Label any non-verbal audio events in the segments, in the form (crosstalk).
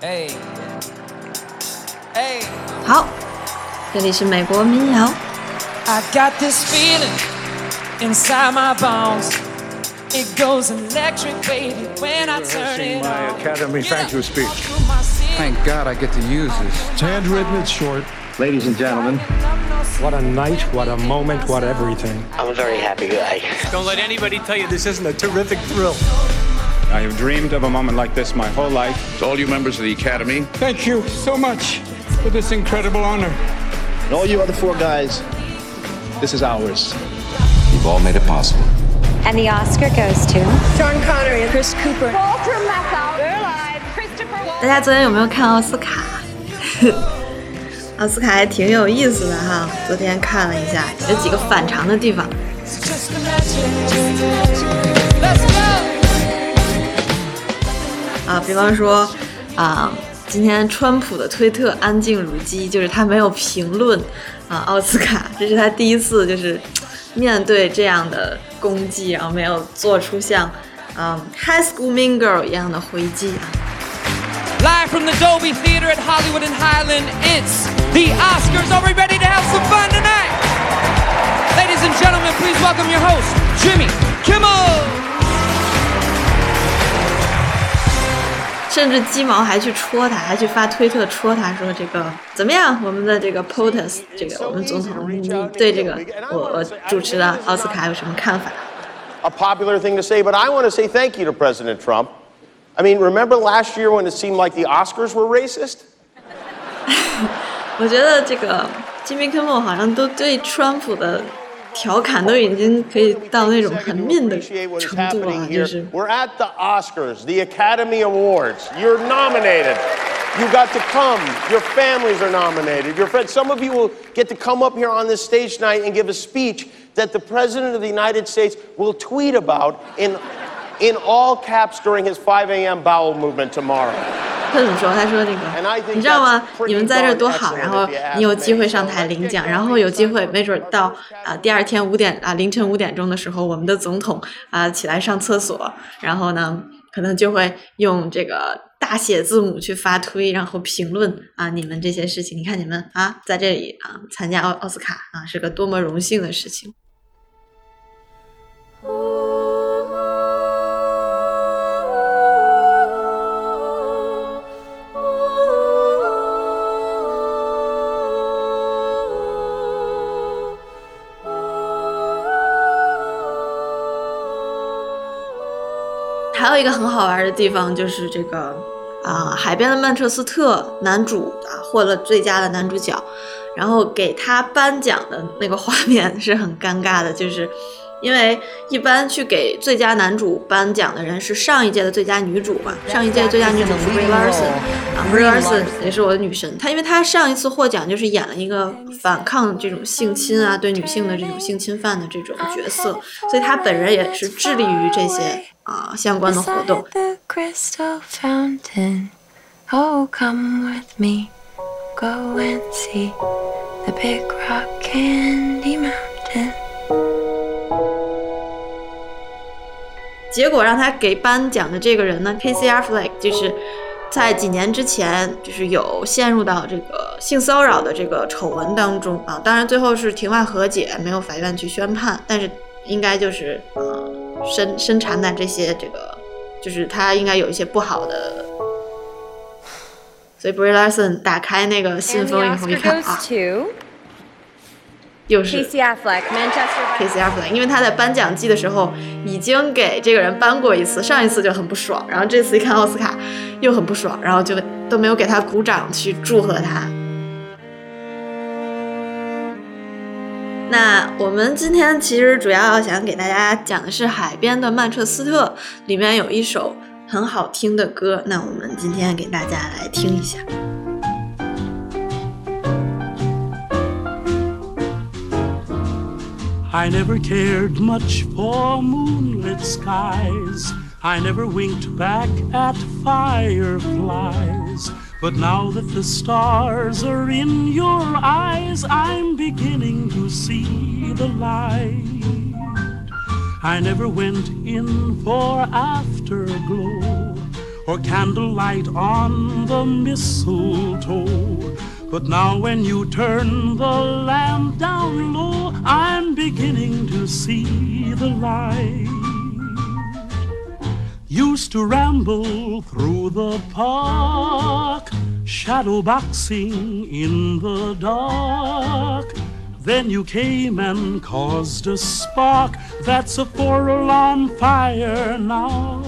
Hey, hey. 好，这里是美国民谣。 I got this feeling inside my bones. It goes electric, baby, when I turn Rehearsing it my on. Academy thank you speech. Thank God I get to use this. It's handwritten, it's short. Ladies and gentlemen, What a night, what a moment, what everything. I'm a very happy guy. Don't let anybody tell you this isn't a terrific thrill. I have dreamed of a moment like this my whole life. To all you members of the Academy, Thank you so much for this incredible honor. And all you other four guys, this is ours. You've all made it possible. And the Oscar goes to Sean Connery and Chris Cooper. Walter Matthau. They're alive. Christopher 大家昨天有没有看奥斯卡？奥斯卡还挺有意思的哈，昨天看了一下，有几个反常的地方。 Just (laughs) imagine. Let's go. 啊，比方说，啊，今天川普的推特安静如鸡，就是他没有评论啊奥斯卡，这是他第一次就是面对这样的攻击，然后没有做出像嗯 High School Mean Girl 一样的回击啊。Live from the Dolby Theater at Hollywood and Highland, it's the Oscars. Are we ready to have some fun tonight? Ladies and gentlemen, please welcome your host, Jimmy Kimmel. 甚至鸡毛还去戳他，还去发推特戳他说这个怎么样？我们的这个 POTUS，这个我们总统，你对这个我我主持的奥斯卡有什么看法？A popular thing to say, but I want to say thank you to President Trump. I mean, remember last year when it seemed like the Oscars were racist? 我觉得这个吉米·科莫好像都对川普的调侃都已经可以到那种很 mean 的 Appreciate what is 程度了， happening 就 here. 是 We're at the Oscars, the Academy Awards. You're nominated. You got to come. Your families are nominated. Your friends. Some of you will get to come up here on this stage tonight and give a speech that the President of the United States will tweet about in, in all caps during his 5 a.m. bowel movement tomorrow. 他怎么说？他说那个，你知道吗你们在这多好，然后你有机会上台领奖，然后有机会没准到啊第二天五点啊凌晨五点钟的时候，我们的总统啊起来上厕所，然后呢可能就会用这个大写字母去发推，然后评论啊你们这些事情。你看你们啊在这里啊参加奥奥斯卡啊是个多么荣幸的事情。一个很好玩的地方就是这个啊、海边的曼彻斯特男主啊获了最佳的男主角，然后给他颁奖的那个画面是很尴尬的，就是因为一般去给最佳男主颁奖的人是上一届的最佳女主嘛，上一届的最佳女主是 Brie Larson 啊，Brie Larson 也是我的女神，她因为她上一次获奖就是演了一个反抗这种性侵啊，对女性的这种性侵犯的这种角色，所以她本人也是致力于这些啊相关的活动。结果让他给颁奖的这个人呢，Casey Affleck，就是在几年之前，就是有陷入到这个性骚扰的这个丑闻当中啊。当然最后是庭外和解，没有法院去宣判，但是应该就是呃深深缠在这些这个，就是他应该有一些不好的。所以 Brie Larson 打开那个信封以后一看啊又是 Casey Affleck, Manchester. Casey Affleck，因为他在颁奖季的时候已经给这个人颁过一次，上一次就很不爽，然后这次一看奥斯卡又很不爽，然后就都没有给他鼓掌去祝贺他。那我们今天其实主要想给大家讲的是《海边的曼彻斯特》里面有一首很好听的歌，那我们今天给大家来听一下。I never cared much for moonlit skies. I never winked back at fireflies. But now that the stars are in your eyes, I'm beginning to see the light. I never went in for afterglow or candlelight on the mistletoe. But now when you turn the lamp down low, I'm beginning to see the light. Used to ramble through the park, shadow boxing in the dark. Then you came and caused a spark that's a four alarm fire now.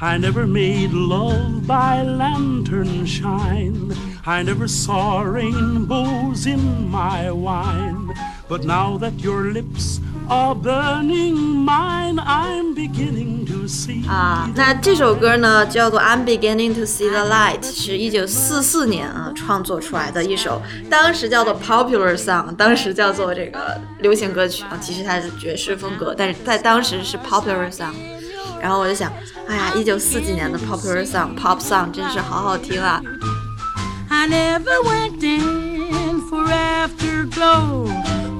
I never made love by lantern shine. I never saw rainbows in my wine. But now that your lips are burning mine, I'm beginning to see. 啊，那这首歌呢叫做《I'm Beginning to See the Light》，是一九四四年啊创作出来的一首，当时叫做 popular song，当时叫做这个流行歌曲啊，其实它是爵士风格，但是在当时是 popular song。然后我就想，哎呀，一九四几年的 popular song pop song 真是好好听啊！I never went in for afterglow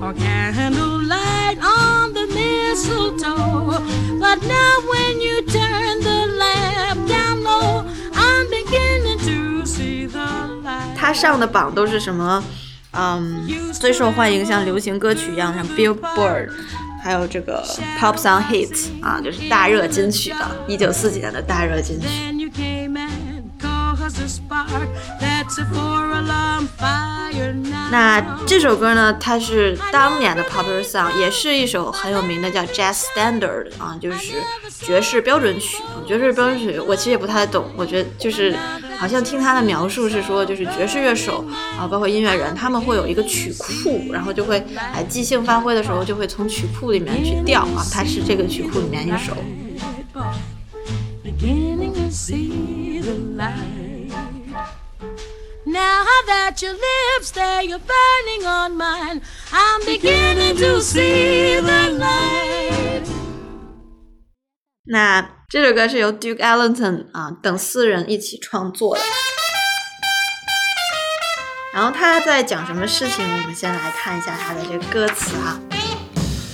or candlelight on the mistletoe. But now when you turn the lamp down low, I'm beginning to see the light. 它上的榜都是什么？嗯，最受欢迎像流行歌曲一样，像 Billboard，还有这个 Pop Song Hits 啊，就是大热金曲的，一九四几年的大热金曲。 那这首歌呢，它是当年的 popular song，也是一首很有名的叫 jazz standard 啊，就是爵士标准曲。爵士标准曲我其实也不太懂，我觉得就是好像听他的描述是说，就是爵士乐手啊，包括音乐人，他们会有一个曲库，然后就会哎即兴发挥的时候就会从曲库里面去调啊，它是这个曲库里面一首。beginning to see the light. Now that your lips there, you're burning on mine. I'm beginning to see the light. 那这首歌是由 Duke Ellington 啊等四人一起创作的。然后他在讲什么事情？我们先来看一下他的这个歌词啊。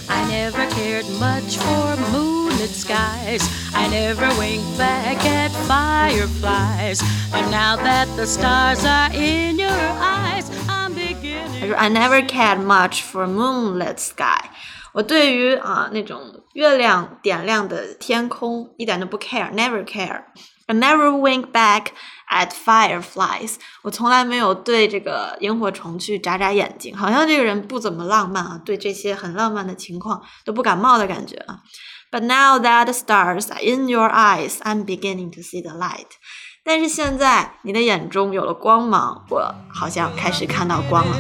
I never cared much for moonlit skies. I never winked back at fireflies. But now that the stars are in your eyes, I'm 他 beginning. 说 I never cared much for moonlit sky。我对于啊那种月亮点亮的天空一点都不 care，never care。I never wink back at fireflies。我从来没有对这个萤火虫去眨眨眼睛，好像这个人不怎么浪漫啊，对这些很浪漫的情况都不感冒的感觉啊。 But now that the stars are in your eyes, I'm beginning to see the light。但是现在你的眼中有了光芒，我好像开始看到光了。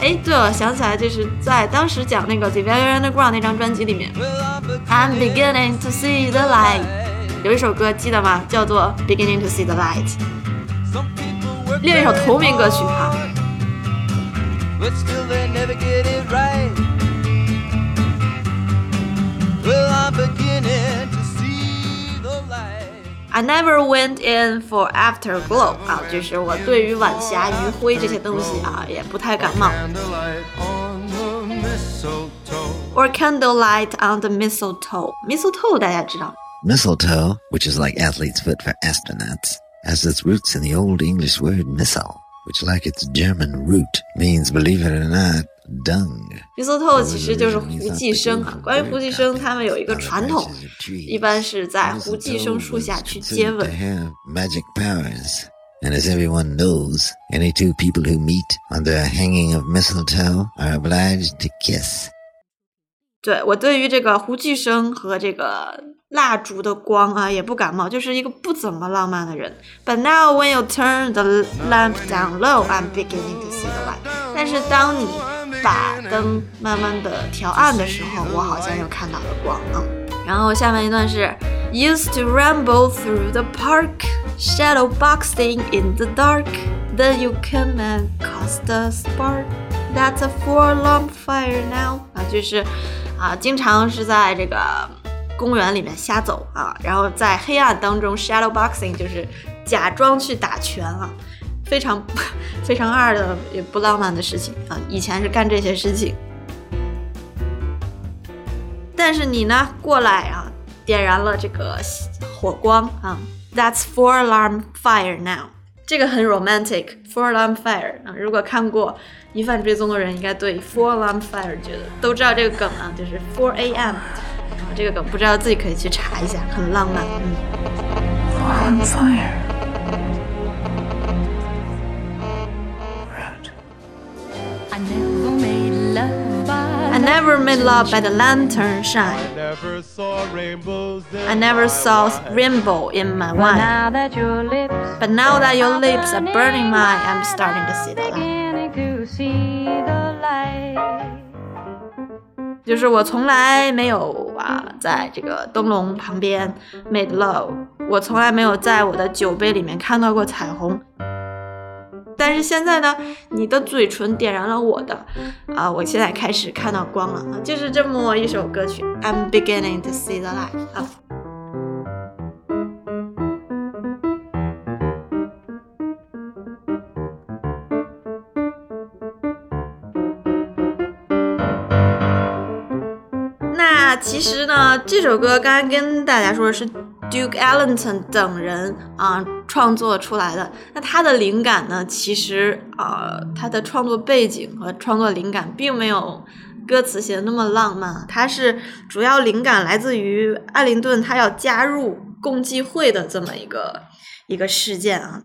哎，对了，想起来就是在当时讲那个《The Velvet Underground》那张专辑里面，I'm beginning to see the light，有一首歌记得吗？叫做《Beginning to See the Light》，另一首同名歌曲哈。 I never went in for afterglow 啊，就是我对于晚霞、余晖这些东西啊也不太感冒。 Candlelight on the mistletoe. Or candlelight on the mistletoe. Mistletoe 大家知道 Mistletoe, which is like athlete's foot for astronauts, has its roots in the Old English word missile, which, like its German root, means, believe it or not, dung. mistletoe 其实就是胡寄生啊。关于胡寄生，他们有一个传统，一般是在胡寄生树下去接吻。magic powers. And as everyone knows, any two people who meet under a hanging of mistletoe are obliged to kiss. 对我对于这个胡寄生和这个蜡烛的光啊也不感冒，就是一个不怎么浪漫的人。But now when you turn the lamp down low, I'm beginning to see the light。但是当你把灯慢慢的调暗的时候，我好像又看到了光啊。然后下面一段是 Used to ramble through the park, shadow boxing in the dark. Then you come and cause the spark. That's a four-alarm fire now. 啊，就是啊，经常是在这个公园里面瞎走啊，然后在黑暗当中 shadow boxing 就是假装去打拳啊，非常 (laughs) 非常二的也不浪漫的事情啊。以前是干这些事情，但是你呢过来啊，点燃了这个火光啊。That's four alarm fire now。这个很 romantic，four alarm fire 啊。如果看过《疑犯追踪》的人，应该对 four alarm fire 觉得都知道这个梗啊，就是 four a.m. 啊，这个梗不知道自己可以去查一下，很浪漫。嗯。never made love by the lantern shine. Never saw rainbows in I never saw rainbow in my wine. now that your lips But now that your lips are burning mine, I'm starting to see the light. beginning to see the light. 就是我从来没有啊，在这个灯笼旁边 made love，我从来没有在我的酒杯里面看到过彩虹。 但是现在呢，你的嘴唇点燃了我的，啊，我现在开始看到光了啊，就是这么一首歌曲，I'm beginning to see the light 啊。那其实呢，这首歌刚刚跟大家说的是 Duke Ellington 等人啊创作出来的。那他的灵感呢，其实啊，他的创作背景和创作灵感并没有歌词写的那么浪漫，他是主要灵感来自于艾灵顿他要加入共济会的这么一个一个事件啊。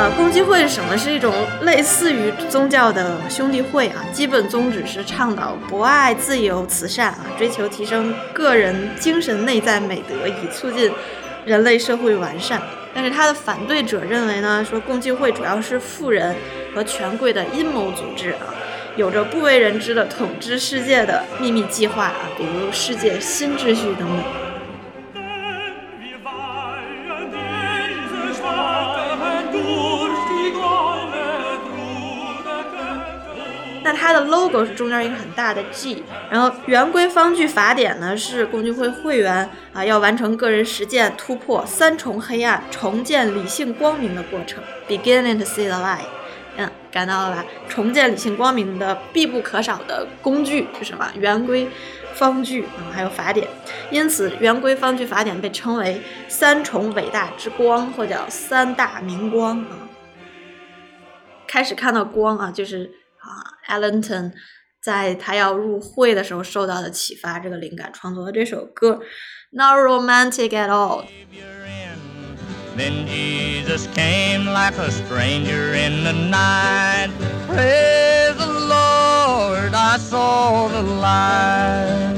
呃，共济会是什么？是一种类似于宗教的兄弟会啊，基本宗旨是倡导博爱、自由、慈善啊，追求提升个人精神内在美德，以促进人类社会完善。但是他的反对者认为呢，说共济会主要是富人和权贵的阴谋组织啊，有着不为人知的统治世界的秘密计划啊，比如世界新秩序等等。那它的 logo 是中间一个很大的 G，然后圆规方句法典呢是共济会会员啊要完成个人实践突破三重黑暗，重建理性光明的过程，beginning to see the light。嗯，感到了吧？重建理性光明的必不可少的工具是什么？圆规方句啊，还有法典。因此，圆规方句法典被称为三重伟大之光，或叫三大明光啊。开始看到光啊，就是啊，Ellington 在他要入会的时候受到的启发，这个灵感创作的这首歌，Not romantic at all。Then Jesus came like a stranger in the night. Praise the Lord, I saw the light.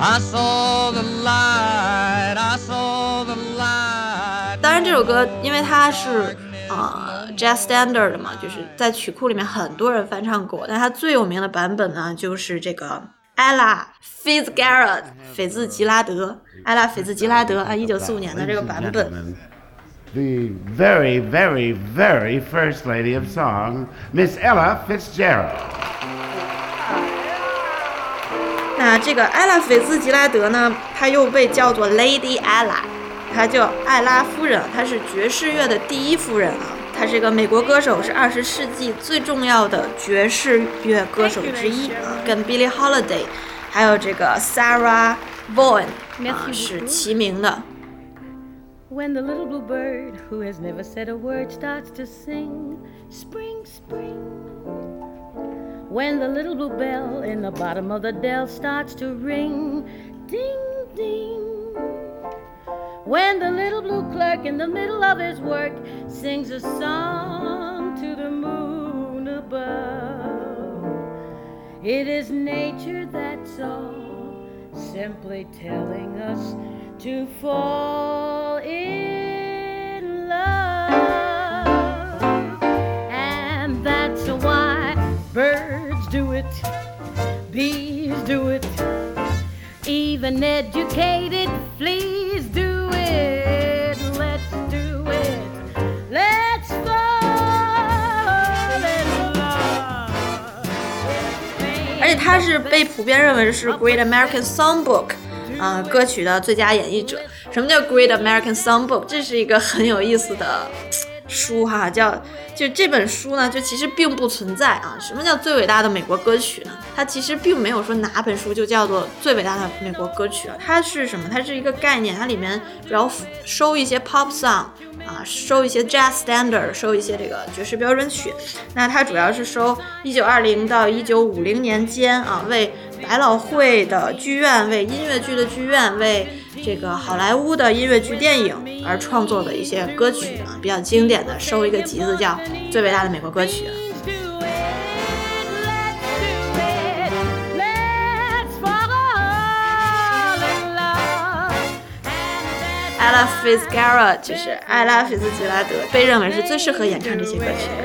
I saw the light, I saw the light. 当然，这首歌因为它是呃 jazz standard 的嘛，就是在曲库里面很多人翻唱过，但它最有名的版本呢，就是这个 Ella Fitzgerald 斐兹吉拉德，Ella 斐兹吉拉德啊，一九四五年的这个版本。The very, very, very first lady of song, Miss Ella Fitzgerald. 那这个艾拉斐兹吉拉德呢，她又被叫做 Lady Ella，她叫艾拉夫人，她是爵士乐的第一夫人啊。她是一个美国歌手，是二十世纪最重要的爵士乐歌手之一啊，跟 Billie Holiday 还有这个 Sarah Vaughan 啊是齐名的。When the little blue bird who has never said a word starts to sing, Spring, spring. When the little blue bell in the bottom of the dell starts to ring, ding, ding. When the little blue clerk in the middle of his work sings a song to the moon above, it is nature that's all, simply telling us to fall in love. And that's why birds do it, bees do it, even educated fleas 他是被普遍认为是 Great American Songbook 啊歌曲的最佳演绎者。什么叫 Great American Songbook？这是一个很有意思的书哈，叫就这本书呢，就其实并不存在啊。什么叫最伟大的美国歌曲呢？它其实并没有说哪本书就叫做最伟大的美国歌曲啊。它是什么？它是一个概念，它里面主要收一些 pop song。啊，收一些 jazz standard，收一些这个爵士标准曲。那它主要是收一九二零到一九五零年间啊，为百老汇的剧院、为音乐剧的剧院、为这个好莱坞的音乐剧电影而创作的一些歌曲啊，比较经典的，收一个集子叫《最伟大的美国歌曲》。Ella Fitzgerald 就是艾拉·菲兹杰拉德，被认为是最适合演唱这些歌曲的。